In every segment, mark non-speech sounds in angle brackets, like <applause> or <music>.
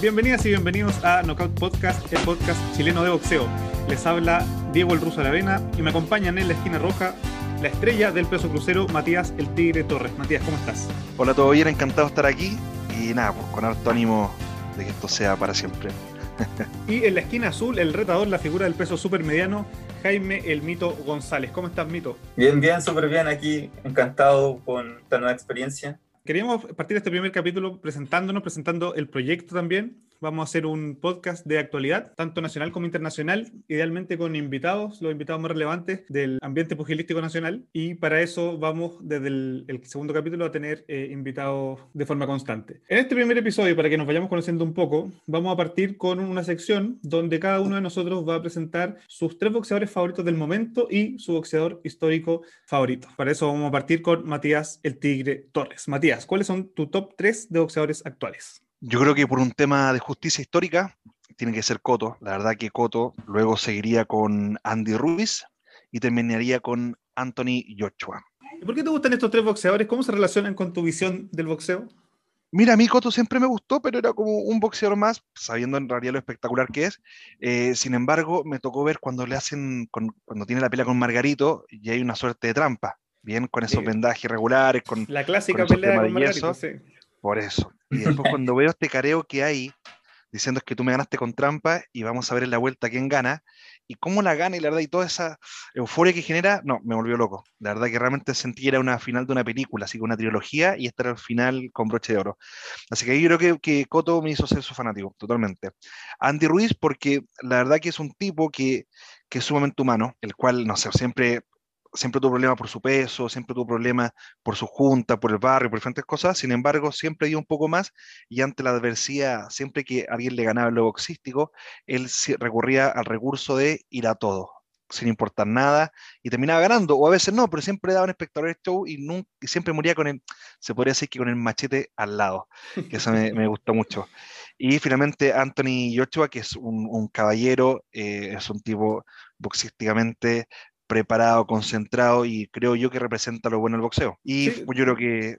Bienvenidas y bienvenidos a Knockout Podcast, el podcast chileno de boxeo. Les habla Diego el Ruso Aravena y me acompañan en la esquina roja la estrella del peso crucero, Matías el Tigre Torres. Matías, ¿cómo estás? Hola, todo bien, encantado de estar aquí y nada, pues con harto ánimo de que esto sea para siempre. y en la esquina azul, el retador, la figura del peso supermediano, Jaime el Mito González. ¿Cómo estás, Mito? Bien, bien, súper bien aquí, encantado con esta nueva experiencia. Queríamos partir este primer capítulo presentándonos, presentando el proyecto también, Vamos a hacer un podcast de actualidad, tanto nacional como internacional, idealmente con invitados, los invitados más relevantes del ambiente pugilístico nacional. Y para eso vamos desde el, segundo capítulo a tener eh, invitados de forma constante. En este primer episodio, para que nos vayamos conociendo un poco, vamos a partir con una sección donde cada uno de nosotros va a presentar sus tres boxeadores favoritos del momento y su boxeador histórico favorito. Para eso vamos a partir con Matías el Tigre Torres. Matías, ¿cuáles son tu top tres de boxeadores actuales? Yo creo que por un tema de justicia histórica tiene que ser Coto. La verdad que Coto luego seguiría con Andy Ruiz y terminaría con Anthony Joshua. ¿Y por qué te gustan estos tres boxeadores? ¿Cómo se relacionan con tu visión del boxeo? Mira, a mí Coto siempre me gustó, pero era como un boxeador más, sabiendo en realidad lo espectacular que es. Eh, sin embargo, me tocó ver cuando le hacen, cuando tiene la pelea con Margarito y hay una suerte de trampa, bien, con esos vendajes irregulares, con la clásica pelea con Margarito, sí. Por eso. Y después cuando veo este careo que hay, diciendo que tú me ganaste con trampa y vamos a ver en la vuelta quién gana, y cómo la gana y la verdad, y toda esa euforia que genera, no, me volvió loco. La verdad que realmente sentí que era una final de una película, así que una trilogía, y esta el final con broche de oro. Así que ahí creo que, que Coto me hizo ser su fanático, totalmente. Andy Ruiz, porque la verdad que es un tipo que, que es sumamente humano, el cual, no sé, siempre siempre tuvo problemas por su peso, siempre tuvo problemas por su junta, por el barrio, por diferentes cosas, sin embargo, siempre dio un poco más y ante la adversidad, siempre que alguien le ganaba el boxístico, él recurría al recurso de ir a todo, sin importar nada, y terminaba ganando, o a veces no, pero siempre daba un espectador show y, nunca, siempre moría con el, se podría decir que con el machete al lado, que eso me, gustó mucho. Y finalmente Anthony Joshua, que es un, caballero, eh, es un tipo boxísticamente preparado, concentrado y creo yo que representa lo bueno del boxeo. Y yo creo que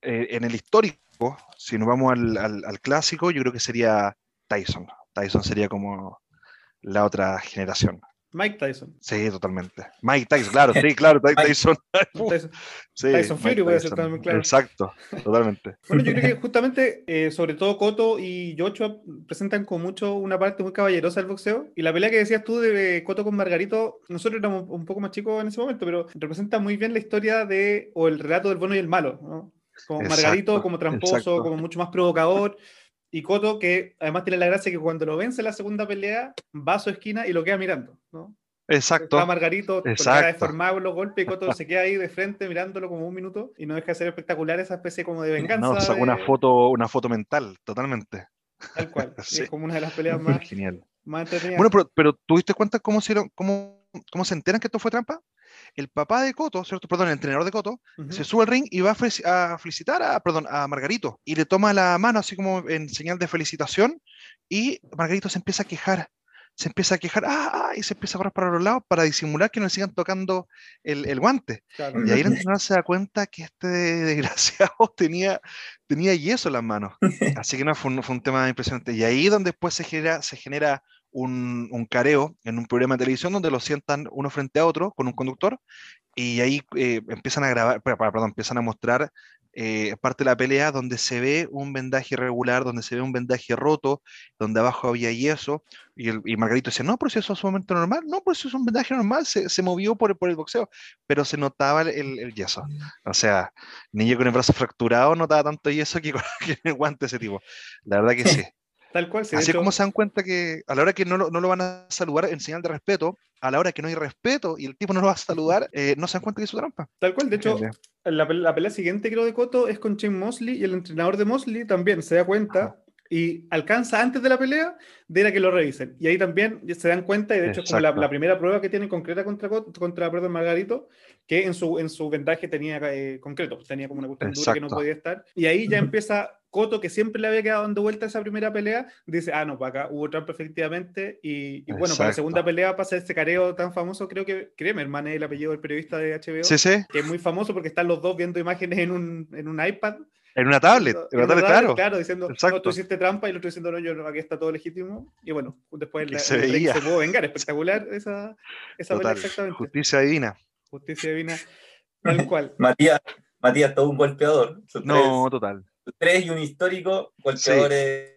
eh, en el histórico, si nos vamos al, al, clásico, yo creo que sería Tyson. Tyson sería como la otra generación. Mike Tyson. Sí, totalmente. Mike Tyson, claro, sí, claro, Tyson. Tyson, Tyson Fury puede ser también, claro. Exacto, totalmente. <laughs> Bueno, yo creo que justamente, eh, sobre todo Coto y Joshua presentan con mucho una parte muy caballerosa del boxeo. Y la pelea que decías tú de Coto con Margarito, nosotros éramos un poco más chicos en ese momento, pero representa muy bien la historia de, o el relato del bueno y el malo, ¿no? Como Margarito, como tramposo, como mucho más provocador. Y Coto, que además tiene la gracia que cuando lo vence la segunda pelea, va a su esquina y lo queda mirando, ¿no? Exacto. Está Margarito cara deformado los golpes y Coto <laughs> se queda ahí de frente mirándolo como un minuto y no deja de ser espectacular esa especie como de venganza. No, sacó una foto, una foto mental, totalmente. Tal cual. <laughs> Es como una de las peleas más, <laughs> Genial. más entretenidas. Bueno, pero, pero ¿tuviste cuenta cómo se, cómo, cómo se enteran que esto fue trampa? El papá de Coto, ¿cierto? Perdón, el entrenador de Coto, se sube al ring y va a, felicitar a, perdón, a Margarito y le toma la mano así como en señal de felicitación y Margarito se empieza a quejar, se empieza a quejar, ah, ah y se empieza a correr para los lados para disimular que no le sigan tocando el, guante. Y ahí el entrenador se da cuenta que este <laughs> desgraciado tenía, tenía yeso en las manos. <laughs> Así que no, fue un, fue un tema impresionante. Y ahí donde después se genera, se genera un, careo en un programa de televisión donde lo sientan uno frente a otro con un conductor y ahí eh, empiezan a grabar, perdón, empiezan a mostrar eh, parte de la pelea donde se ve un vendaje irregular, donde se ve un vendaje roto, donde abajo había yeso, y, el, y Margarito dice, no, pero si eso es un momento normal, no, pues eso es un vendaje normal, se, se movió por, por, el boxeo, pero se notaba el, el, yeso. O sea, niño con el brazo fracturado notaba tanto yeso que con, <laughs> que el guante ese tipo. La verdad que sí. Tal cual. Así como se dan cuenta que a la hora que no lo, no lo, van a saludar en señal de respeto, a la hora que no hay respeto y el tipo no lo va a saludar, eh, no se dan cuenta que es su trampa. Tal cual. De hecho, la, la, pelea siguiente, creo, de Coto es con Jim Mosley y el entrenador de Mosley también se da cuenta. Y alcanza antes de la pelea de la que lo revisen. Y ahí también se dan cuenta, y de hecho es como la, primera prueba que tienen concreta contra, contra perdón, Margarito, que en su, en su vendaje tenía eh, concreto, tenía como una cuestión dura que no podía estar. Y ahí ya empieza Coto, que siempre le había quedado dando vuelta esa primera pelea, dice, ah, no, para acá hubo trampa efectivamente. Y, bueno, para la segunda pelea pasa este careo tan famoso, creo que Kremerman es el apellido del periodista de HBO, sí, sí. que es muy famoso porque están los dos viendo imágenes en un, en un iPad En una tablet, en una tablet, claro. Claro, diciendo, Exacto. no, tú hiciste trampa y el otro diciendo, no, yo no, aquí está todo legítimo. Y bueno, después la, se el se pudo vengar. Espectacular esa, esa pelea exactamente. justicia divina. Justicia divina, tal cual. <laughs> Matías, Matías, todo un golpeador. No, total. Tres, y un histórico, golpeadores,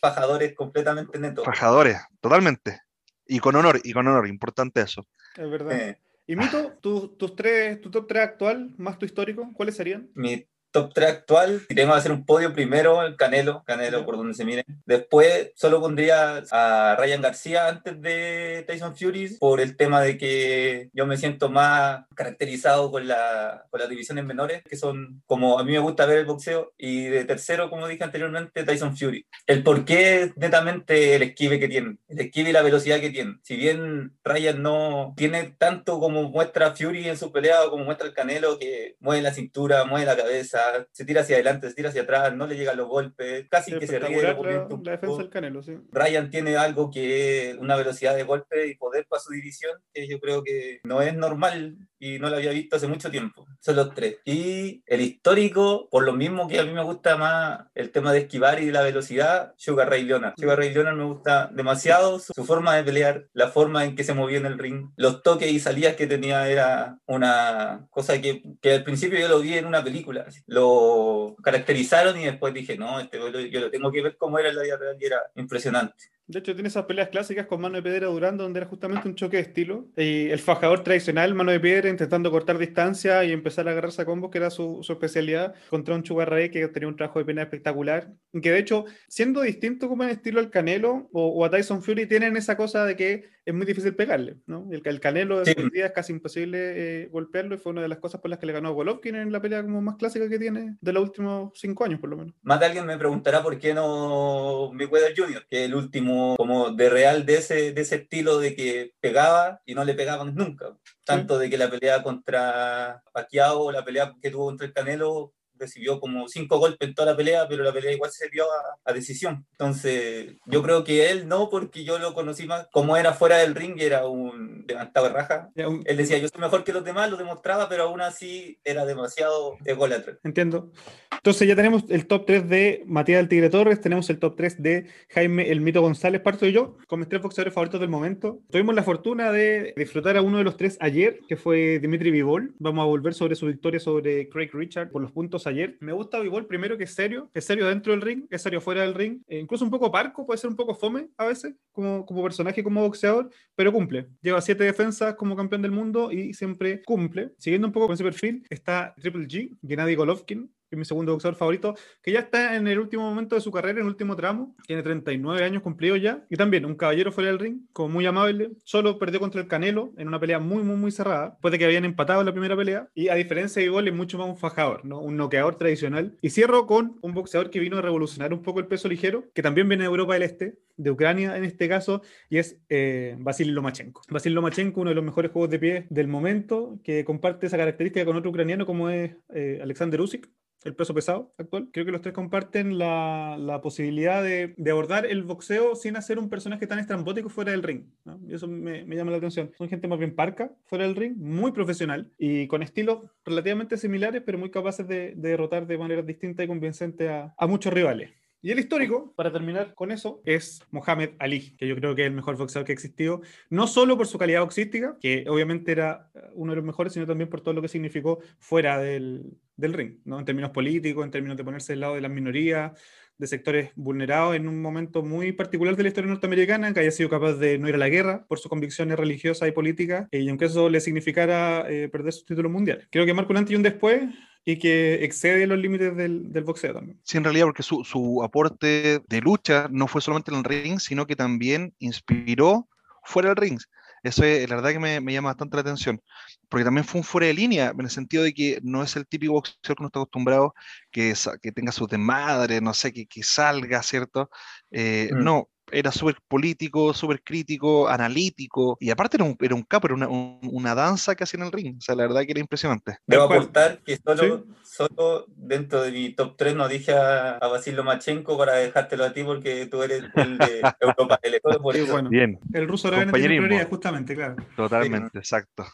fajadores completamente netos. Fajadores, totalmente. Y con honor, y con honor, importante eso. Es verdad. Eh, Y Mito, tu- tus tres, tu top 3 actual, más tu histórico, ¿cuáles serían? mi top 3 actual, si tengo que hacer un podio primero, el Canelo, Canelo por donde se mire. Después solo pondría a Ryan García antes de Tyson Fury por el tema de que yo me siento más caracterizado con, la, con las divisiones menores, que son como a mí me gusta ver el boxeo. Y de tercero, como dije anteriormente, Tyson Fury. El por qué es netamente el esquive que tiene, el esquive y la velocidad que tiene. Si bien Ryan no tiene tanto como muestra Fury en su pelea o como muestra el Canelo, que mueve la cintura, mueve la cabeza, se tira hacia adelante, se tira hacia atrás, no le llegan los golpes, casi que se ríe. La, la defensa del Canelo, sí. Ryan tiene algo que una velocidad de golpe y poder para su división que yo creo que no es normal y no lo había visto hace mucho tiempo. Son los tres. Y el histórico, por lo mismo que a mí me gusta más el tema de esquivar y de la velocidad, Sugar Ray Leonard. Sugar Ray Leonard me gusta demasiado su, su forma de pelear, la forma en que se movía en el ring, los toques y salidas que tenía era una cosa que, que al principio yo lo vi en una película. Lo caracterizaron y después dije, no, este yo lo- tengo que ver cómo era en la vida real y era impresionante. De hecho, tiene esas peleas clásicas con mano de piedra durando, donde era justamente un choque de estilo. Y el fajador tradicional, mano de piedra, intentando cortar distancia y empezar a agarrarse a combos, que era su, su especialidad, contra un Sugar Ray que tenía un trabajo de pena espectacular. Que de hecho, siendo distinto como en estilo al Canelo o, o a Tyson Fury, tienen esa cosa de que es muy difícil pegarle. ¿no? El, el Canelo Sí. hoy día es casi imposible eh, golpearlo y fue una de las cosas por las que le ganó a Golovkin en la pelea como más clásica que tiene de los últimos cinco años, por lo menos. Más de alguien me preguntará por qué no Mayweather Jr., que es el último como de real de ese, de ese estilo de que pegaba y no le pegaban nunca. Tanto de que la pelea contra Pacquiao, la pelea que tuvo contra el Canelo, recibió como cinco golpes en toda la pelea, pero la pelea igual se dio a, a decisión. Entonces, yo creo que él no, porque yo lo conocí más como era fuera del ring, era un levantado de raja. Un- Él decía, yo soy mejor que los demás, lo demostraba, pero aún así era demasiado ególatra. Entiendo. Entonces ya tenemos el top 3 de Matías del Tigre Torres, tenemos el top 3 de Jaime El Mito González, parto yo, con mis tres boxeadores favoritos del momento. Tuvimos la fortuna de disfrutar a uno de los tres ayer, que fue Dimitri Vivol. Vamos a volver sobre su victoria sobre Craig Richard por los puntos ayer. Me gusta Vivol primero que es serio, es serio dentro del ring, es serio fuera del ring, e incluso un poco parco, puede ser un poco fome a veces, como, como personaje, como boxeador, pero cumple. Lleva siete defensas como campeón del mundo y siempre cumple. Siguiendo un poco con ese perfil, está Triple G, Gennady Golovkin, es mi segundo boxeador favorito, que ya está en el último momento de su carrera, en el último tramo, tiene 39 años cumplidos ya, y también un caballero fuera del ring, como muy amable, solo perdió contra el Canelo en una pelea muy, muy, muy cerrada, puede que habían empatado en la primera pelea, y a diferencia de Igor es mucho más un fajador, ¿no? un noqueador tradicional. Y cierro con un boxeador que vino a revolucionar un poco el peso ligero, que también viene de Europa del Este, de Ucrania en este caso, y es eh, Lomachenko. Vasily Lomachenko, uno de los mejores juegos de pie del momento, que comparte esa característica con otro ucraniano como es eh, Alexander Usyk, el peso pesado actual. Creo que los tres comparten la, la posibilidad de, de abordar el boxeo sin hacer un personaje tan estrambótico fuera del ring. Y eso me, me llama la atención. Son gente más bien parca fuera del ring, muy profesional y con estilos relativamente similares, pero muy capaces de, de derrotar de manera distinta y convincente a, a muchos rivales. Y el histórico, para terminar con eso, es Mohamed Ali, que yo creo que es el mejor boxeador que ha existido, no solo por su calidad boxística, que obviamente era eh, uno de los mejores, sino también por todo lo que significó fuera del, del ring, ¿no? en términos políticos, en términos de ponerse del lado de las minorías, de sectores vulnerados en un momento muy particular de la historia norteamericana, que haya sido capaz de no ir a la guerra por sus convicciones religiosas y políticas, y aunque eso le significara eh, perder sus títulos mundiales. Creo que marca un antes y un después, y que excede los límites del, del boxeo también. Sí, en realidad, porque su, su aporte de lucha no fue solamente en el ring, sino que también inspiró fuera del ring. Eso es, la verdad que me, me llama bastante la atención, porque también fue un fuera de línea, en el sentido de que no es el típico boxeador que uno está acostumbrado, que, que tenga sus desmadres, no sé, que, que salga, ¿cierto? Eh, Mm. No, era súper político, súper crítico, analítico, y aparte era un, era un capo, era una, un- una danza que hacía en el ring, o sea, la verdad que era impresionante. Debo aportar que solo, solo dentro de mi top 3 no dije a, a Basil Lomachenko para dejártelo a ti porque tú eres el de <laughs> Europa del Sí, bueno. Bien, El ruso prioridad, justamente, claro. totalmente, exacto.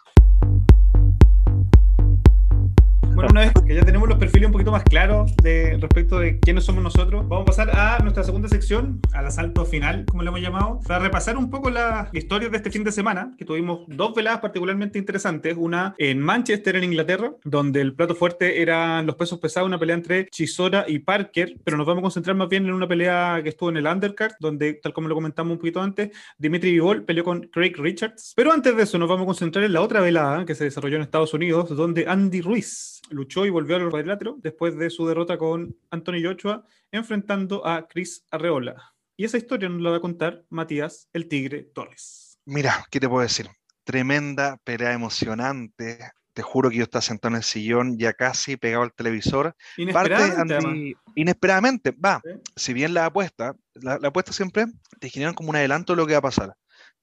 <laughs> Bueno, una vez que ya tenemos los perfiles un poquito más claros de respecto de quiénes somos nosotros, vamos a pasar a nuestra segunda sección, al asalto final, como le hemos llamado, para repasar un poco las historias de este fin de semana, que tuvimos dos veladas particularmente interesantes, una en Manchester, en Inglaterra, donde el plato fuerte eran los pesos pesados, una pelea entre Chisora y Parker, pero nos vamos a concentrar más bien en una pelea que estuvo en el undercard, donde, tal como lo comentamos un poquito antes, Dimitri Vivol peleó con Craig Richards. Pero antes de eso, nos vamos a concentrar en la otra velada que se desarrolló en Estados Unidos, donde Andy Ruiz luchó y volvió al cuadrilátero después de su derrota con Anthony Joshua, enfrentando a Chris Arreola. Y esa historia nos la va a contar Matías el Tigre Torres. Mira, ¿qué te puedo decir? Tremenda pelea emocionante. Te juro que yo estaba sentado en el sillón, ya casi pegado al televisor. Inesperadamente, inesperadamente, va. Si bien la apuesta, la, la apuesta siempre te generan como un adelanto de lo que va a pasar.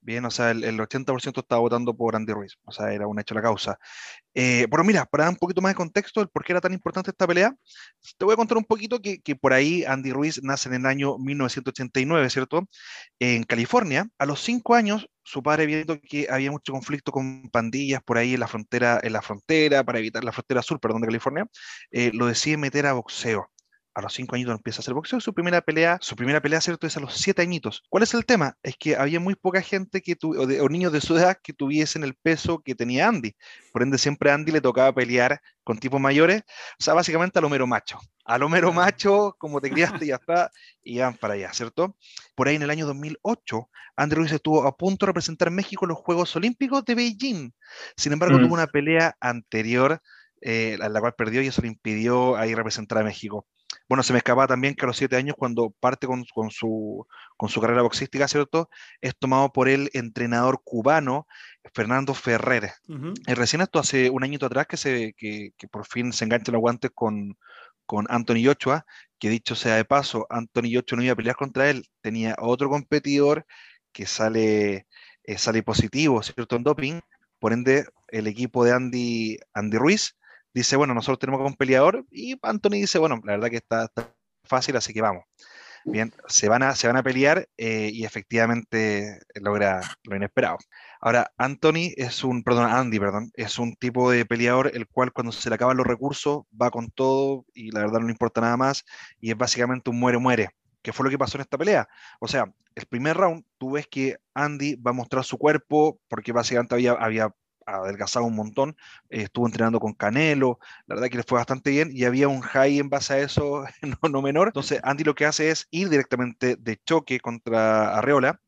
Bien, o sea, el, el 80% estaba votando por Andy Ruiz, o sea, era un hecho la causa. Eh, pero mira, para dar un poquito más de contexto del por qué era tan importante esta pelea, te voy a contar un poquito que, que por ahí Andy Ruiz nace en el año 1989, ¿cierto? En California. A los cinco años, su padre viendo que había mucho conflicto con pandillas por ahí en la frontera, en la frontera, para evitar la frontera sur, perdón, de California, eh, lo decide meter a boxeo a los cinco añitos empieza a hacer boxeo. Su primera pelea, su primera pelea, ¿cierto? Es a los siete añitos. ¿Cuál es el tema? Es que había muy poca gente que tu, o, de, o, niños de su edad que tuviesen el peso que tenía Andy. Por ende, siempre a Andy le tocaba pelear con tipos mayores. O sea, básicamente al mero macho. Al mero macho, como te criaste, ya está, y van para allá, ¿cierto? Por ahí en el año 2008, Andy Ruiz estuvo a punto de representar México en los Juegos Olímpicos de Beijing. Sin embargo, mm. tuvo una pelea anterior eh, a la cual perdió y eso le impidió ahí representar a México bueno, se me escapaba también que a los siete años, cuando parte con, con, su, con su carrera boxística, ¿cierto? Es tomado por el entrenador cubano Fernando Ferrer. Uh -huh. y recién esto hace un añito atrás que, se, que, que por fin se engancha los guantes con, con Anthony Ochoa, que dicho sea de paso, Anthony Ochoa no iba a pelear contra él, tenía otro competidor que sale, eh, sale positivo, ¿cierto? En doping, por ende, el equipo de Andy, Andy Ruiz dice, bueno, nosotros tenemos un peleador, y Anthony dice, bueno, la verdad que está, está fácil, así que vamos. Bien, se van a, se van a pelear eh, y efectivamente logra lo inesperado. Ahora, Anthony es un, perdón, Andy, perdón, es un tipo de peleador el cual cuando se le acaban los recursos va con todo y la verdad no le importa nada más y es básicamente un muere-muere, que fue lo que pasó en esta pelea. O sea, el primer round, tú ves que Andy va a mostrar su cuerpo porque básicamente había, había adelgazado un montón, eh, estuvo entrenando con Canelo, la verdad que le fue bastante bien y había un high en base a eso <laughs> no, no, menor. Entonces Andy lo que hace es ir directamente de choque contra Arreola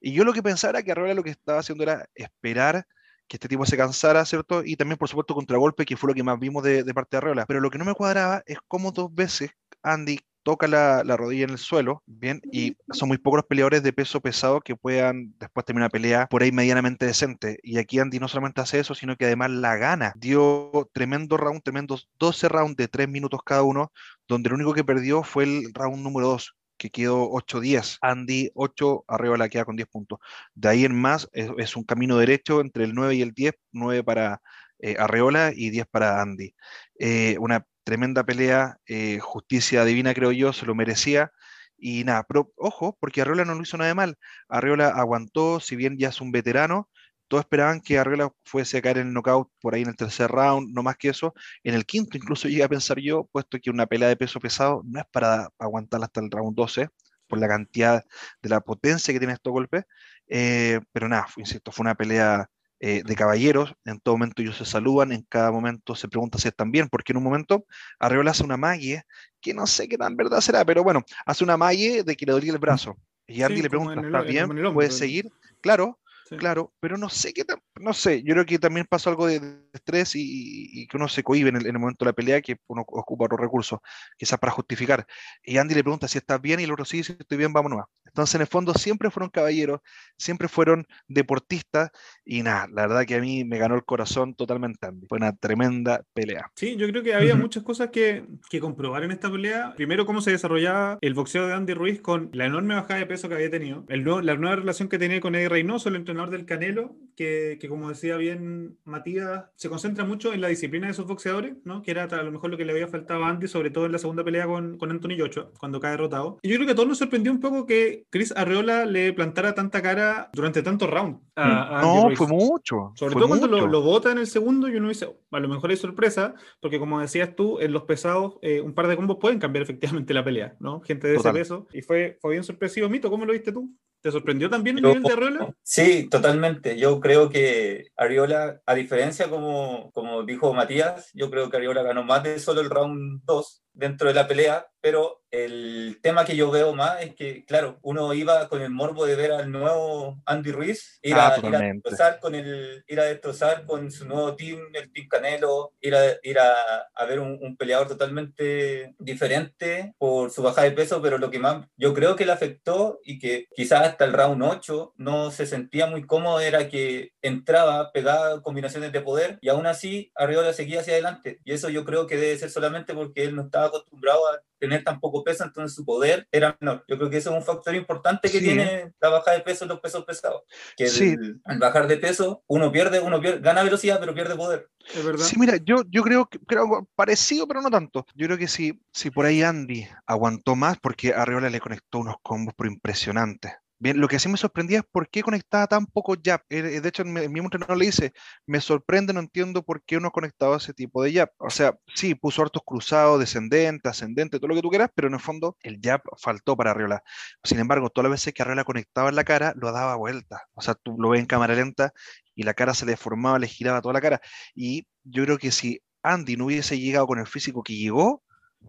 y yo lo que pensaba era que Arreola lo que estaba haciendo era esperar que este tipo se cansara, ¿cierto? Y también, por supuesto, contragolpe, que fue lo que más vimos de, de parte de Arreola. Pero lo que no me cuadraba es cómo dos veces Andy toca la, la, rodilla en el suelo, bien, y son muy pocos los peleadores de peso pesado que puedan después terminar una pelea por ahí medianamente decente. Y aquí Andy no solamente hace eso, sino que además la gana. Dio tremendo round, tremendos 12 rounds de 3 minutos cada uno, donde el único que perdió fue el round número 2 que quedó 8-10. Andy 8, arriba la queda con 10 puntos. De ahí en más es, es, un camino derecho entre el 9 y el 10, 9 para eh, Arreola y 10 para Andy. Eh, una tremenda pelea, eh, justicia divina creo yo, se lo merecía. Y nada, pero ojo, porque Arreola no lo hizo nada de mal. Arreola aguantó, si bien ya es un veterano, todos esperaban que Arreola fuese a caer en el knockout por ahí en el tercer round, no más que eso. En el quinto incluso llegué a pensar yo, puesto que una pelea de peso pesado no es para aguantar hasta el round 12, por la cantidad de la potencia que tiene estos golpes. Eh, pero nada, insisto, fue una pelea eh, de caballeros, en todo momento ellos se saludan, en cada momento se pregunta si están bien, porque en un momento Arreola hace una magie, que no sé qué tan verdad será, pero bueno, hace una magie de que le dolía el brazo. Y Andy Sí, le pregunta, en el- ¿está como bien? ¿Puedes seguir? Claro, Sí. claro, pero no sé qué tan, no sé, yo creo que también pasó algo de, de estrés y, y que uno se cohibe en el, en el momento de la pelea, que uno ocupa otros recursos, quizás para justificar. Y Andy le pregunta si estás bien y el otro sí, si estoy bien, vámonos. Entonces, en el fondo, siempre fueron caballeros, siempre fueron deportistas y nada, la verdad que a mí me ganó el corazón totalmente Andy. Fue una tremenda pelea. Sí, yo creo que había muchas cosas que, que comprobar en esta pelea. Primero, cómo se desarrollaba el boxeo de Andy Ruiz con la enorme bajada de peso que había tenido. El nuevo- la nueva relación que tenía con Eddie Reynoso, el entrenador del Canelo, que, que, como decía bien Matías, se concentra mucho en la disciplina de esos boxeadores, ¿no? que era a lo mejor lo que le había faltado a Andy, sobre todo en la segunda pelea con, con Anthony Joshua, cuando cae derrotado. Y yo creo que a todos nos sorprendió un poco que Chris Arreola le plantara tanta cara durante tantos rounds. A, a no, fue mucho. Sobre todo cuando lo, lo, bota en el segundo y uno dice, a lo mejor es sorpresa, porque como decías tú, en los pesados eh, un par de combos pueden cambiar <laughs> efectivamente la pelea, ¿no? Gente de ese peso. Y fue, fue bien sorpresivo. Mito, ¿cómo lo viste tú? ¿Te sorprendió también el nivel de Arreola? Sí, totalmente. Yo creo que Ariola, a diferencia como, como dijo Matías, yo creo que Ariola ganó más de solo el round 2 dentro de la pelea, pero el tema que yo veo más es que, claro, uno iba con el morbo de ver al nuevo Andy Ruiz, ir, a, ir a, destrozar con el, ir a destrozar con su nuevo team, el Team Canelo, ir a, ir a, a ver un, un, peleador totalmente diferente por su baja de peso, pero lo que más yo creo que le afectó y que quizás hasta el round 8 no se sentía muy cómodo era que entraba, pegaba combinaciones de poder y aún así Arriola seguía hacia adelante. Y eso yo creo que debe ser solamente porque él no estaba acostumbrado a tener tan poco peso, entonces su poder era menor. Yo creo que eso es un factor importante que sí. tiene la baja de peso en los pesos pesados. Que sí. el, al bajar de peso, uno pierde, uno pierde, gana velocidad, pero pierde poder. ¿Es verdad? Sí, mira, yo, yo creo que creo parecido, pero no tanto. Yo creo que sí, si por ahí Andy aguantó más, porque Arriola le conectó unos combos pero impresionantes. Bien, lo que sí me sorprendía es por qué conectaba tan poco jab. De hecho, el mismo entrenador le dice, me sorprende, no entiendo por qué uno conectaba ese tipo de jab. O sea, sí, puso hartos cruzados, descendente, ascendente, todo lo que tú quieras, pero en el fondo el jab faltó para Arriola. Sin embargo, todas las veces que Arriola conectaba en la cara, lo daba vuelta. O sea, tú lo ves en cámara lenta y la cara se le deformaba, le giraba toda la cara. Y yo creo que si Andy no hubiese llegado con el físico que llegó,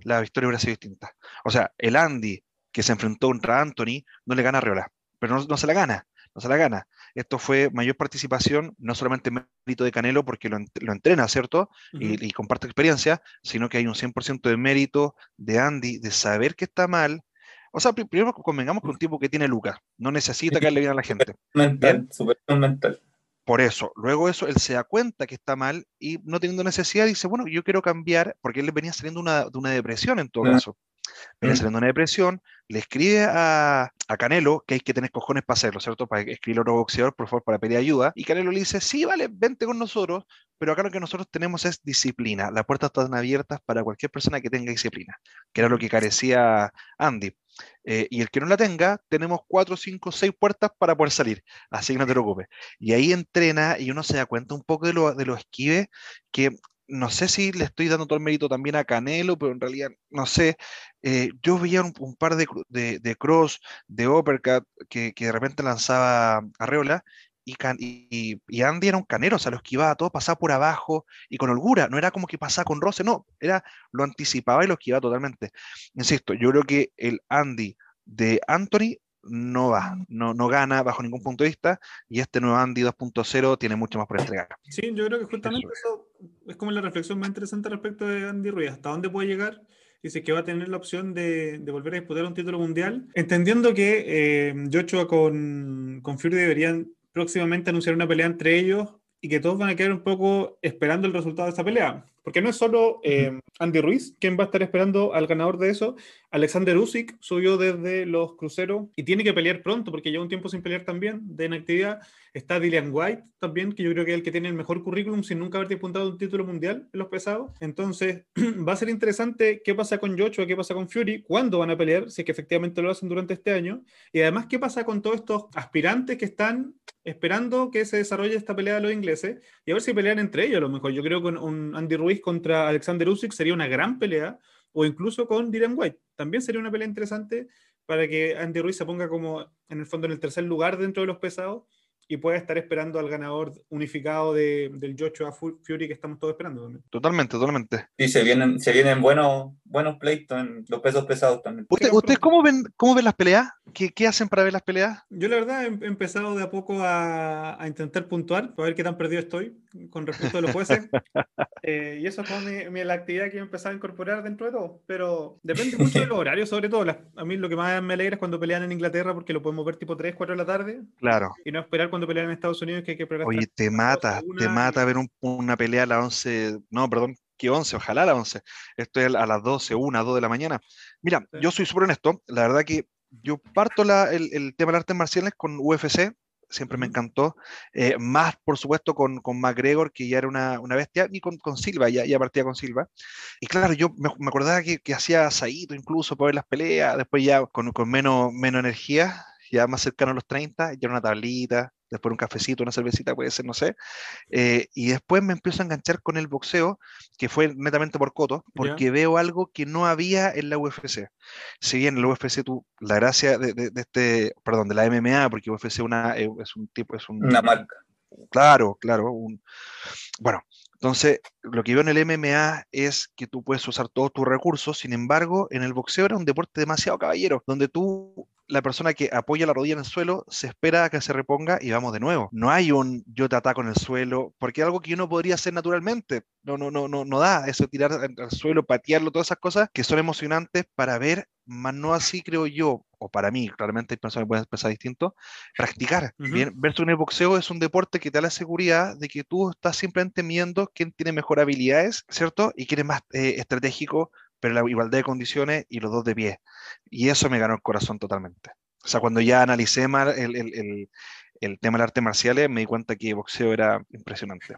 la victoria hubiera sido distinta. O sea, el Andy que se enfrentó contra Anthony no le gana a Arriola pero no, no, se la gana, no se la gana. Esto fue mayor participación, no solamente mérito de Canelo porque lo, lo entrena, ¿cierto? Uh -huh. y, y, comparte experiencia, sino que hay un 100% de mérito de Andy, de saber que está mal. O sea, primero convengamos con un tipo que tiene Lucas, no necesita que le bien a la gente. <laughs> Mental, super mental. Por eso, luego eso, él se da cuenta que está mal y no teniendo necesidad dice, bueno, yo quiero cambiar, porque él venía saliendo una, de una depresión en todo uh -huh. caso viene saliendo una depresión, le escribe a, a, Canelo que hay que tener cojones para hacerlo, ¿cierto? Para escribir a otro boxeador, por favor, para pedir ayuda. Y Canelo le dice, sí, vale, vente con nosotros, pero acá lo que nosotros tenemos es disciplina. Las puertas están abiertas para cualquier persona que tenga disciplina, que era lo que carecía Andy. Eh, y el que no la tenga, tenemos cuatro, cinco, seis puertas para poder salir, así que no te preocupes. Y ahí entrena y uno se da cuenta un poco de lo, de lo esquive que no sé si le estoy dando todo el mérito también a Canelo, pero en realidad no sé. Eh, yo veía un, par de, de, de, cross, de uppercut que, que de repente lanzaba Arreola y, y, y, Andy era un canero, o sea, lo esquivaba todo, pasaba por abajo y con holgura, no era como que pasaba con roce, no, era lo anticipaba y lo esquivaba totalmente. Insisto, yo creo que el Andy de Anthony no va, no, no gana bajo ningún punto de vista y este nuevo Andy 2.0 tiene mucho más por entregar. Sí, yo creo que justamente eso, es como la reflexión más interesante respecto de Andy Ruiz, hasta dónde puede llegar dice que va a tener la opción de, de, volver a disputar un título mundial, entendiendo que eh, Joshua con, con Fury deberían próximamente anunciar una pelea entre ellos y que todos van a quedar un poco esperando el resultado de esta pelea. Porque no es solo eh, Andy Ruiz quien va a estar esperando al ganador de eso. Alexander Usyk subió desde los cruceros y tiene que pelear pronto porque lleva un tiempo sin pelear también de inactividad. Está Dillian White también, que yo creo que es el que tiene el mejor currículum sin nunca haber disputado un título mundial en los pesados. Entonces <clears throat> va a ser interesante qué pasa con Joshua, qué pasa con Fury, cuándo van a pelear, si es que efectivamente lo hacen durante este año. Y además qué pasa con todos estos aspirantes que están esperando que se desarrolle esta pelea de los ingleses y a ver si pelean entre ellos a lo mejor. Yo creo que un Andy Ruiz contra Alexander Usyk sería una gran pelea, o incluso con Dylan White. También sería una pelea interesante para que Andy Ruiz se ponga como en el fondo en el tercer lugar dentro de los pesados y pueda estar esperando al ganador unificado de, del Joshua Fury que estamos todos esperando también. Totalmente, totalmente. Sí, se vienen, se vienen buenos, buenos pleitos en los pesos pesados también. ¿Ustedes usted, cómo, ven, cómo ven las peleas? ¿Qué, ¿Qué, hacen para ver las peleas? Yo la verdad he empezado de a poco a, a intentar puntuar para ver qué tan perdido estoy con respecto a los jueces. <laughs> eh, y eso fue mi, mi, la actividad que he empezado a incorporar dentro de todo. Pero depende mucho de los horarios, sobre todo. Las, a mí lo que más me alegra es cuando pelean en Inglaterra porque lo podemos ver tipo 3, 4 de la tarde. Claro. Y no esperar cuando pelean en Estados Unidos que hay que. Oye, te mata, te mata ver un, una pelea a las 11, no, perdón, que 11, ojalá a las 11. Esto es a las 12, 1, 2 de la mañana. Mira, sí. yo soy súper honesto, la verdad que yo parto la, el, el, tema de artes marciales con UFC, siempre me encantó. Eh, más, por supuesto, con, con McGregor, que ya era una, una bestia, ni con, con Silva, ya, ya partía con Silva. Y claro, yo me, me acordaba que, que hacía asadito incluso para ver las peleas, después ya con, con menos, menos energía, ya más cercano a los 30, ya era una tablita, después un cafecito, una cervecita, puede ser, no sé. Eh, y después me empiezo a enganchar con el boxeo, que fue netamente por coto, porque veo algo que no había en la UFC. Si bien en la UFC tú, la gracia de, de- de este, perdón, de la MMA, porque UFC una, eh, es un tipo, es un, Una marca. Claro, claro. un- Bueno, entonces lo que veo en el MMA es que tú puedes usar todos tus recursos, sin embargo, en el boxeo era un deporte demasiado caballero, donde tú, la persona que apoya la rodilla en el suelo, se espera a que se reponga y vamos de nuevo. No hay un yo te ataco en el suelo, porque es algo que uno podría hacer naturalmente. No, no, no, no, no da eso, tirar al, suelo, patearlo, todas esas cosas que son emocionantes para ver, más no así creo yo, o para mí, claramente hay personas que pueden pensar distinto, practicar. Ujú. Bien, versus en el boxeo es un deporte que te da la seguridad de que tú estás simplemente viendo quién tiene mejor habilidades, ¿cierto? Y quién es más eh, estratégico, pero la igualdad de condiciones y los dos de pie. Y eso me ganó el corazón totalmente. O sea, cuando ya analicé más el, el- el- el tema de las artes marciales, me di cuenta que boxeo era impresionante.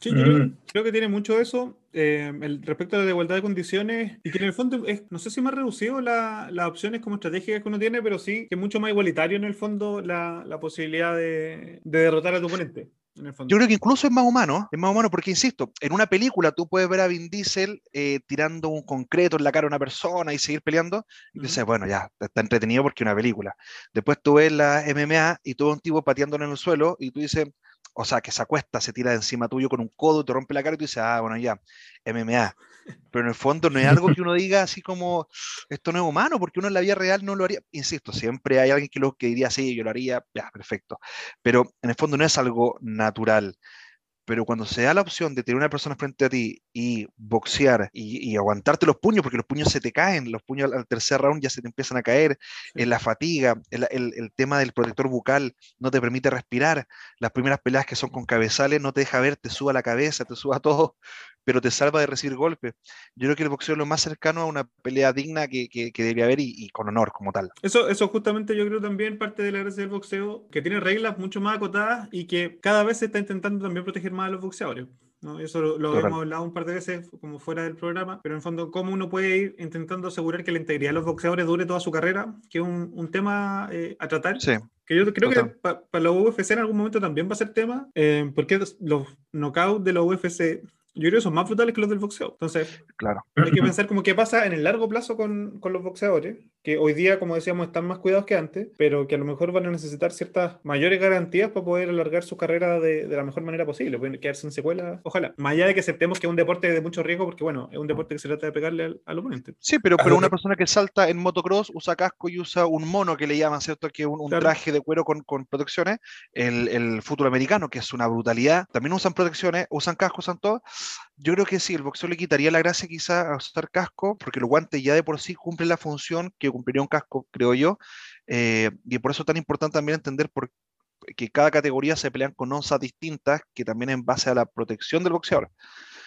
Sí, yo creo, Mm. creo que tiene mucho eso eh, el, respecto a la igualdad de condiciones y que en el fondo es, no sé si más reducido la- las opciones como estratégicas que uno tiene, pero sí que es mucho más igualitario en el fondo la, la posibilidad de, de derrotar a tu oponente. Yo creo que incluso es más humano, es más humano porque, insisto, en una película tú puedes ver a Vin Diesel eh, tirando un concreto en la cara a una persona y seguir peleando, y Ujú. dices, bueno, ya, está entretenido porque es una película. Después tú ves la MMA y tú ves un tipo pateándolo en el suelo y tú dices, o sea, que se acuesta, se tira de encima tuyo con un codo, te rompe la cara y tú dices, ah, bueno, ya, MMA. Pero en el fondo no es algo que uno diga así como, esto no es humano, porque uno en la vida real no lo haría. Insisto, siempre hay alguien que, lo, que diría, sí, yo lo haría, ya, perfecto. Pero en el fondo no es algo natural. Pero cuando se da la opción de tener una persona frente a ti y boxear y, y aguantarte los puños, porque los puños se te caen, los puños al, tercer round ya se te empiezan a caer, en la fatiga, el, el- el tema del protector bucal no te permite respirar, las primeras peleas que son con cabezales no te deja ver, te suba la cabeza, te suba todo, pero te salva de recibir golpes. Yo creo que el boxeo es lo más cercano a una pelea digna que, que, que debe haber y, y con honor como tal. Eso, eso justamente yo creo también parte de la gracia del boxeo, que tiene reglas mucho más acotadas y que cada vez se está intentando también proteger más a los boxeadores. ¿no? Eso lo, lo hemos hablado un par de veces como fuera del programa, pero en el fondo cómo uno puede ir intentando asegurar que la integridad de los boxeadores dure toda su carrera, que es un, un tema eh, a tratar. Sí, Que yo creo Total. que para la UFC en algún momento también va a ser tema, eh, porque los knockouts de la UFC, yo creo que son más brutales que los del boxeo. Entonces, claro. hay que <clears throat> pensar como qué pasa en el largo plazo con, con los boxeadores, que hoy día, como decíamos, están más cuidados que antes, pero que a lo mejor van a necesitar ciertas mayores garantías para poder alargar su carrera de, de la mejor manera posible, pueden quedar sin secuelas, ojalá. Más allá de que aceptemos que es un deporte de mucho riesgo, porque bueno, es un deporte que se trata de pegarle al, al oponente. Sí, pero, pero una persona que salta en motocross usa casco y usa un mono que le llaman, ¿cierto? Que es un, un Claro. traje de cuero con, con protecciones. El, el fútbol americano, que es una brutalidad, también usan protecciones, usan casco, usan todo. Yo creo que sí, el boxeo le quitaría la gracia quizá a usar casco, porque los guantes ya de por sí cumplen la función que cumpliría un casco, creo yo. eh, y por eso es tan importante también entender que cada categoría se pelean con onzas distintas, que también en base a la protección del boxeador.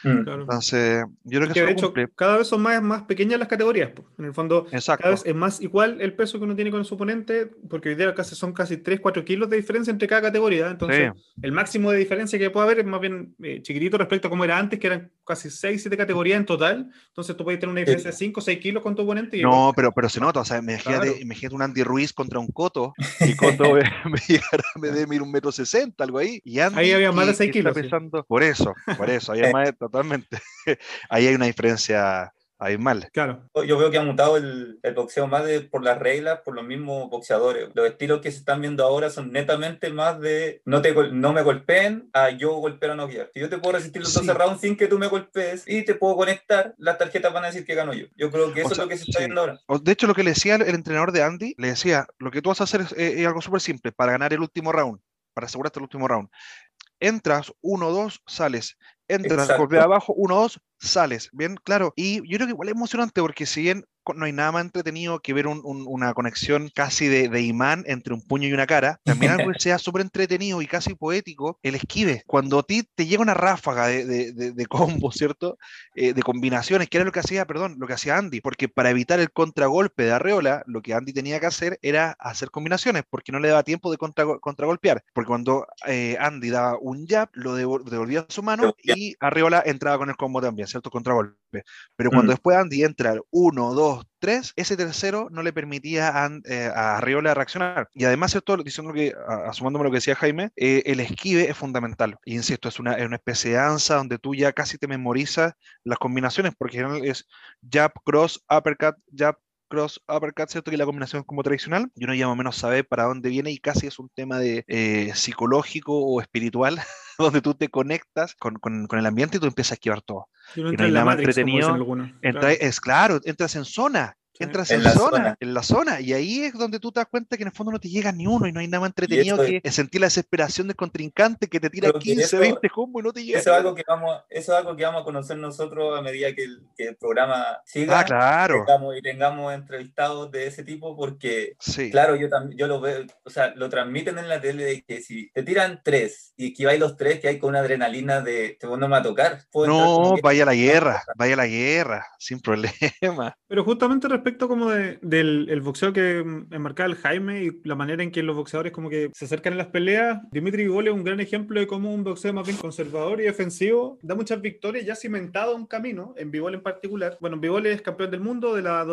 Mm. Claro. Entonces, yo creo que Que de hecho, cumple. cada vez son más, más pequeñas las categorías. po. En el fondo, Exacto. cada vez es más igual el peso que uno tiene con su oponente, porque hoy día casi son casi 3, 4 kilos de diferencia entre cada categoría. Entonces, el máximo de diferencia que puede haber es más bien eh, chiquitito respecto a como era antes, que eran casi 6, 7 categorías en total. Entonces, tú puedes tener una diferencia de 5, 6 kilos con tu oponente. Y No, pero, pero se nota, o sea, imagínate, Claro. imagínate un Andy Ruiz contra un Coto, <laughs> y Coto me, me medir un metro sesenta, algo ahí, y Andy, Ahí había más de que- seis que está kilos, sí. pesando- por eso, por eso, había <laughs> más de- totalmente, <laughs> ahí hay una diferencia abismal. Claro. Yo veo que ha mutado el, el boxeo más de, por las reglas, por los mismos boxeadores. Los estilos que se están viendo ahora son netamente más de no, te, no me golpeen a yo golpear a noquear. Si yo te puedo resistir los Sí. 12 rounds sin que tú me golpees y te puedo conectar, las tarjetas van a decir que gano yo. Yo creo que O eso sea, es lo que se está sí. viendo ahora. De hecho, lo que le decía el, el entrenador de Andy, le decía, lo que tú vas a hacer es, eh, es algo súper simple, para ganar el último round, para asegurarte el último round. Entras, uno, dos, sales. Entras, Exacto. golpea abajo, uno, dos, sales. Bien, claro. Y yo creo que igual es emocionante porque si bien no hay nada más entretenido que ver un- un- una conexión casi de, de imán entre un puño y una cara. También algo que sea <laughs> súper entretenido y casi poético, el esquive. Cuando a ti te llega una ráfaga de, de, de, de combo, <laughs> ¿cierto? Eh, de combinaciones, que era lo que hacía, perdón, lo que hacía Andy, porque para evitar el contragolpe de Arreola, lo que Andy tenía que hacer era hacer combinaciones, porque no le daba tiempo de contra- contragolpear. Porque cuando eh, Andy daba un jab, lo devo- devolvía a su mano y Arreola entraba con el combo también, ¿cierto? Contragolpe. Pero cuando Mm. después Andy entra al 1, 2, 3, ese tercero no le permitía a, eh, a Arriola reaccionar. Y además, ¿cierto? Diciendo que, a- asumándome lo que decía Jaime, eh, el esquive es fundamental. Y insisto, es una, es una especie de danza donde tú ya casi te memorizas las combinaciones, porque en general es jab, cross, uppercut, jab, cross, uppercut, ¿cierto? Que la combinación es como tradicional, y uno ya más o menos sabe para dónde viene y casi es un tema de eh, psicológico o espiritual, <laughs> donde tú te conectas con, con- con el ambiente y tú empiezas a esquivar todo. Y uno Y no hay en la nada más entretenido. algunos. Entra- Claro. Es claro, entras en zona. Entras En en, la zona, zona. en la zona, y ahí es donde tú te das cuenta que en el fondo no te llega ni uno y no hay nada más entretenido que sentir la desesperación del contrincante que te tira Creo que 15, eso- 20 combos y no te llega. Eso es algo que vamos, eso es algo que vamos a conocer nosotros a medida que el, que el programa siga Ah, claro. tengamos, y tengamos entrevistados de ese tipo, porque Sí. Claro, yo también, yo lo veo, o sea, lo transmiten en la tele de que si te tiran tres y esquiváis los tres, que hay con una adrenalina de te no me va a tocar. No, vaya a la guerra, vaya a la guerra, sin problema. Pero justamente respecto como de- del el boxeo que mm, enmarcaba el Jaime y la manera en que los boxeadores como que se acercan en las peleas, Dimitri Vivol es un gran ejemplo de cómo un boxeo más bien conservador y defensivo da muchas victorias ya cimentado un camino, en Vivol en particular. Bueno, Vivol es campeón del mundo de la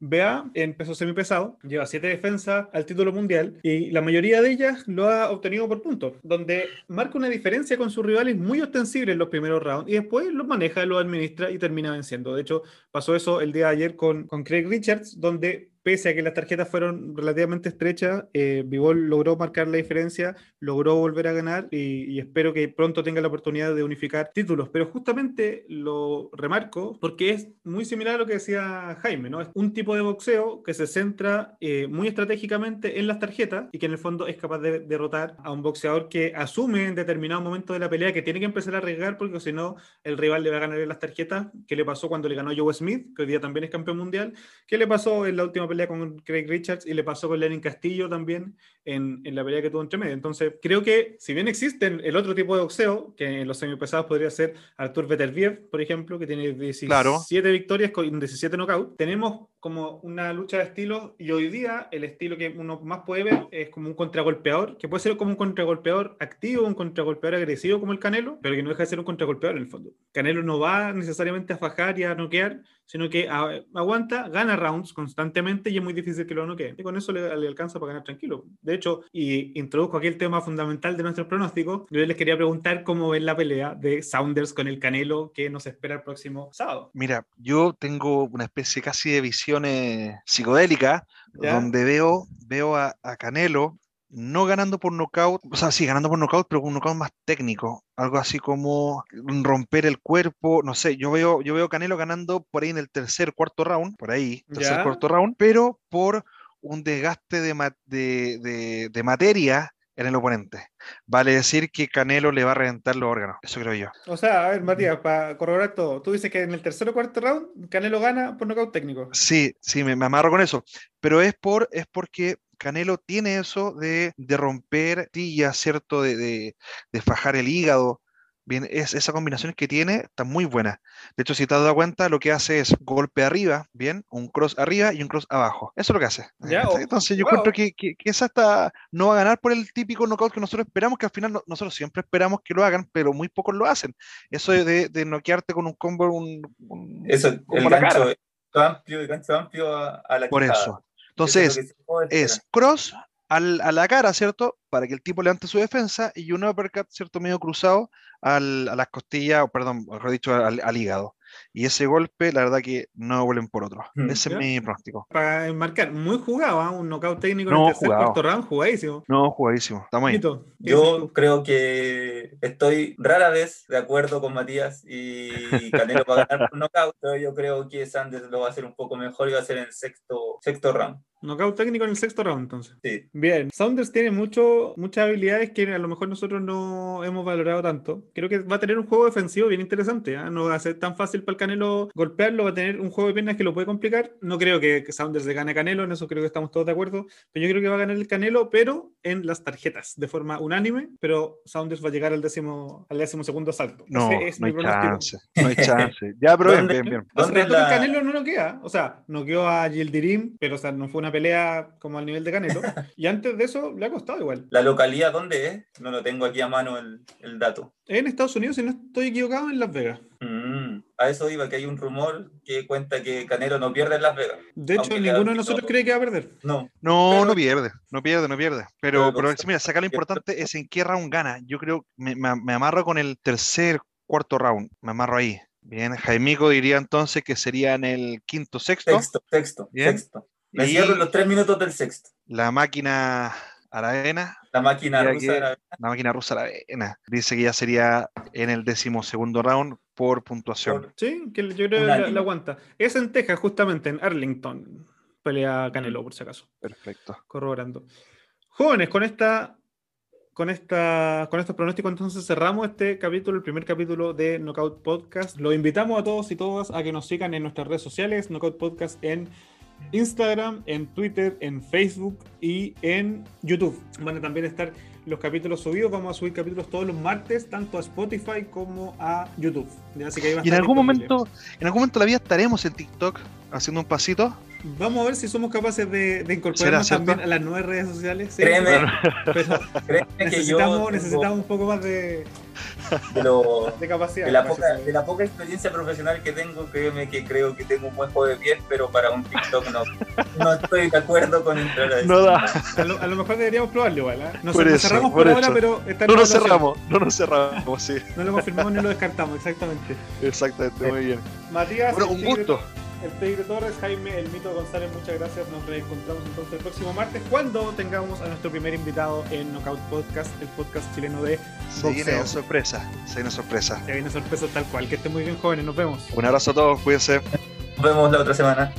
WBA en peso semipesado, lleva siete defensas al título mundial y la mayoría de ellas lo ha obtenido por puntos, donde marca una diferencia con sus rivales muy ostensible en los primeros rounds y después los maneja, los administra y termina venciendo. De hecho, pasó eso el día de ayer con, con Craig Richards, donde pese a que las tarjetas fueron relativamente estrechas, eh, Bivol logró marcar la diferencia, logró volver a ganar y, espero que pronto tenga la oportunidad de unificar títulos. Pero justamente lo remarco porque es muy similar a lo que decía Jaime, ¿no? Es un tipo de boxeo que se centra eh, muy estratégicamente en las tarjetas y que en el fondo es capaz de derrotar a un boxeador que asume en determinado momento de la pelea que tiene que empezar a arriesgar porque si no el rival le va a ganar en las tarjetas. ¿Qué le pasó cuando le ganó Joe Smith, que hoy día también es campeón mundial? ¿Qué le pasó en la última pelea con Craig Richards y le pasó con Lenin Castillo también en, en la pelea que tuvo entre medio? Entonces, creo que si bien existen el otro tipo de boxeo, que en los semipesados podría ser Artur Beterbiev, por ejemplo, que tiene 17 Claro. victorias con 17 knockouts, tenemos como una lucha de estilos y hoy día el estilo que uno más puede ver es como un contragolpeador, que puede ser como un contragolpeador activo, un contragolpeador agresivo como el Canelo, pero que no deja de ser un contragolpeador en el fondo. Canelo no va necesariamente a fajar y a noquear, sino que a- aguanta, gana rounds constantemente y es muy difícil que lo noquee. Y con eso le, le alcanza para ganar tranquilo. De hecho, y introduzco aquí el tema fundamental de nuestros pronósticos, yo les quería preguntar cómo ven la pelea de Saunders con el Canelo que nos espera el próximo sábado. Mira, yo tengo una especie casi de visión eh, psicodélica, ¿Ya? donde veo, veo a, a Canelo no ganando por nocaut, o sea, sí, ganando por nocaut, pero con un nocaut más técnico, algo así como romper el cuerpo, no sé, yo veo, yo veo Canelo ganando por ahí en el tercer, cuarto round, por ahí, tercer, ¿Ya? cuarto round, pero por un desgaste de, ma- de, de- de materia en el oponente. Vale decir que Canelo le va a reventar los órganos, eso creo yo. O sea, a ver, Matías, para corroborar todo, tú dices que en el tercer o cuarto round Canelo gana por nocaut técnico. Sí, sí, me, me amarro con eso. Pero es por, es porque Canelo tiene eso de, de romper tillas, ¿cierto? De, de, de fajar el hígado. Bien, es, esa combinación que tiene está muy buena. De hecho, si te has dado cuenta, lo que hace es golpe arriba, bien, un cross arriba y un cross abajo. Eso es lo que hace. Ya, ¿cachai? o- Entonces yo wow. encuentro que, que, que esa está, no va a ganar por el típico knockout que nosotros esperamos, que al final no- nosotros siempre esperamos que lo hagan, pero muy pocos lo hacen. Eso de, de, noquearte con un combo, un, un- Eso, el gancho el gancho amplio, el gancho amplio a, a la Por quijada. eso. Entonces, es cross al- a la cara, ¿cierto? Para que el tipo levante su defensa y un uppercut, ¿cierto? Medio cruzado al- a las costillas, o perdón, mejor dicho, al, al hígado. Y ese golpe, la verdad que no vuelven por otro. Mm. Ese es mi pronóstico. Para enmarcar, muy jugado, ¿ah? un knockout técnico No, en el tercer jugado. cuarto round, jugadísimo. No, jugadísimo. Estamos ahí. Mito, ¿qué dices Yo creo que estoy rara vez de acuerdo con Matías y <laughs> Canelo va a ganar por nocaut, pero yo creo que Sanders lo va a hacer un poco mejor y va a ser en el sexto, sexto round. Knockout técnico en el sexto round, entonces. Sí. Bien, Saunders tiene mucho, muchas habilidades que a lo mejor nosotros no hemos valorado tanto. Creo que va a tener un juego defensivo bien interesante. ¿ah? No va a ser tan fácil para el Canelo golpearlo, va a tener un juego de piernas que lo puede complicar. No creo que que Saunders le gane a Canelo, en eso creo que estamos todos de acuerdo. Pero yo creo que va a ganar el Canelo, pero en las tarjetas, de forma unánime. Pero Saunders va a llegar al décimo, al décimo segundo salto. No, Ese es no hay chance. No hay chance. <laughs> Ya, pero bien, bien, bien. Hace ¿Dónde rato es que la- Canelo no noquea, o sea, noqueó a Gildirim, pero o sea, no fue una pelea como al nivel de Canelo. <laughs> y antes de eso le ha costado igual. ¿La localidad dónde es? No lo tengo aquí a mano el, el dato. En Estados Unidos, si no estoy equivocado, en Las Vegas. Mm, A eso iba, que hay un rumor que cuenta que Canelo no pierde en Las Vegas. De hecho, ninguno de nosotros no. cree que va a perder. No, No, Pero- no pierde, no pierde, no pierde. Pero, Pero pero, con- mira, acá lo importante es en qué round gana. Yo creo, me, me, me amarro con el tercer, cuarto round. Me amarro ahí. Bien, Jaimico diría entonces que sería en el quinto, sexto. sexto, sexto, sexto. Me Y- cierro en los tres minutos del sexto. La máquina Aravena, La máquina Mira rusa que- era- la máquina rusa Aravena, dice que ya sería en el decimosegundo round por puntuación. Sí, que yo creo que la, la aguanta. Es en Texas, justamente, en Arlington. Pelea Canelo, por si acaso. Perfecto. Corroborando. Jóvenes, con esta. Con, esta, con estos pronósticos entonces cerramos este capítulo, el primer capítulo de Knockout Podcast. Los invitamos a todos y todas a que nos sigan en nuestras redes sociales, Knockout Podcast en Instagram, en Twitter, en Facebook y en YouTube. Van a también estar los capítulos subidos. Vamos a subir capítulos todos los martes, tanto a Spotify como a YouTube. Ya, Así que ahí va a Y en algún momento, en algún momento de la vida estaremos en TikTok haciendo un pasito. Vamos a ver si somos capaces de, de ¿Será incorporarnos también a las nuevas redes sociales. ¿sí? Créeme, <laughs> Pero <laughs> créeme que yo necesitamos, tengo necesitamos un poco más de, de, lo- de capacidad. de la poca, de la poca experiencia profesional que tengo, créeme que creo que tengo un buen juego de pies, pero para un TikTok no, no estoy de acuerdo con entrar a eso. No da. A lo, a lo mejor deberíamos probarlo igual. ¿eh? No Por nos eso, cerramos por por, ahora, eso. pero está en No nos cerramos, no nos cerramos, sí, No lo confirmamos ni lo descartamos, exactamente. exactamente, muy bien. Matías, Bueno, un Tigre- gusto. El Tigre Torres, Jaime, el Mito González, muchas gracias. Nos reencontramos entonces el próximo martes cuando tengamos a nuestro primer invitado en Knockout Podcast, el podcast chileno de Se boxeo. viene sorpresa, se viene sorpresa. Se viene sorpresa tal cual. Que estén muy bien, jóvenes. Nos vemos. Un abrazo a todos, cuídense. Nos vemos la otra semana.